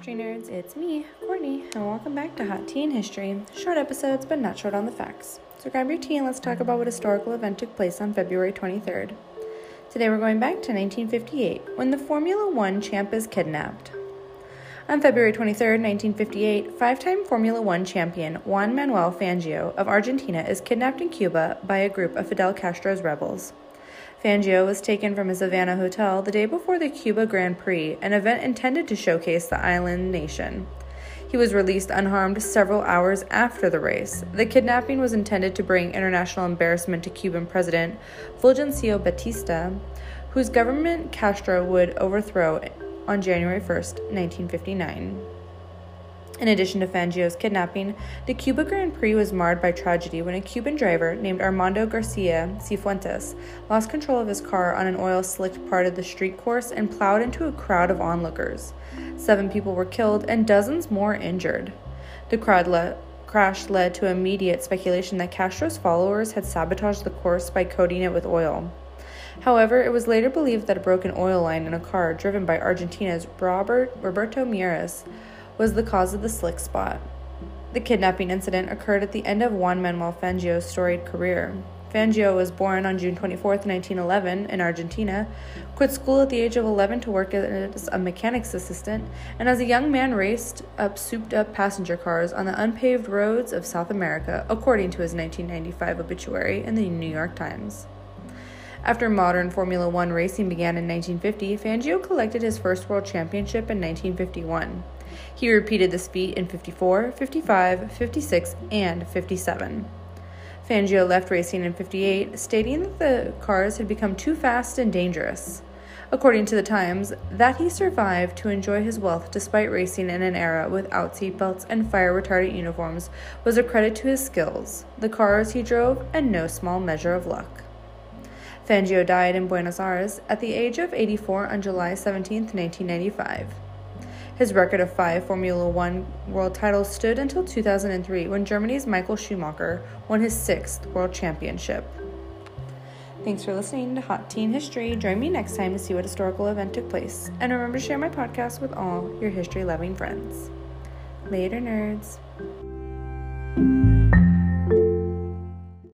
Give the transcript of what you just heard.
history nerds, it's me, Courtney, and welcome back to Hot Tea in History. Short episodes, but not short on the facts. So grab your tea and let's talk about what historical event took place on February 23rd. Today we're going back to 1958, when the Formula One champ is kidnapped. On February 23, 1958, five time Formula One champion Juan Manuel Fangio of Argentina is kidnapped in Cuba by a group of Fidel Castro's rebels. Fangio was taken from his Havana hotel the day before the Cuba Grand Prix, an event intended to showcase the island nation. He was released unharmed several hours after the race. The kidnapping was intended to bring international embarrassment to Cuban President Fulgencio Batista, whose government Castro would overthrow on January 1, 1959. In addition to Fangio's kidnapping, the Cuba Grand Prix was marred by tragedy when a Cuban driver named Armando Garcia Cifuentes lost control of his car on an oil slicked part of the street course and plowed into a crowd of onlookers. Seven people were killed and dozens more injured. The crowd le- crash led to immediate speculation that Castro's followers had sabotaged the course by coating it with oil. However, it was later believed that a broken oil line in a car driven by Argentina's Robert Roberto Mieres was the cause of the slick spot. The kidnapping incident occurred at the end of Juan Manuel Fangio's storied career. Fangio was born on June 24, 1911, in Argentina, quit school at the age of 11 to work as a mechanic's assistant, and as a young man raced up souped up passenger cars on the unpaved roads of South America, according to his 1995 obituary in the New York Times. After modern Formula One racing began in 1950, Fangio collected his first world championship in 1951. He repeated this feat in 54, 55, 56, and 57. Fangio left racing in 58, stating that the cars had become too fast and dangerous. According to the Times, that he survived to enjoy his wealth despite racing in an era without seatbelts and fire retardant uniforms was a credit to his skills, the cars he drove, and no small measure of luck. Fangio died in Buenos Aires at the age of 84 on July 17, 1995. His record of five Formula One world titles stood until 2003 when Germany's Michael Schumacher won his sixth world championship. Thanks for listening to Hot Tea in History. Join me next time to see what historical event took place. And remember to share my podcast with all your history loving friends. Later, nerds.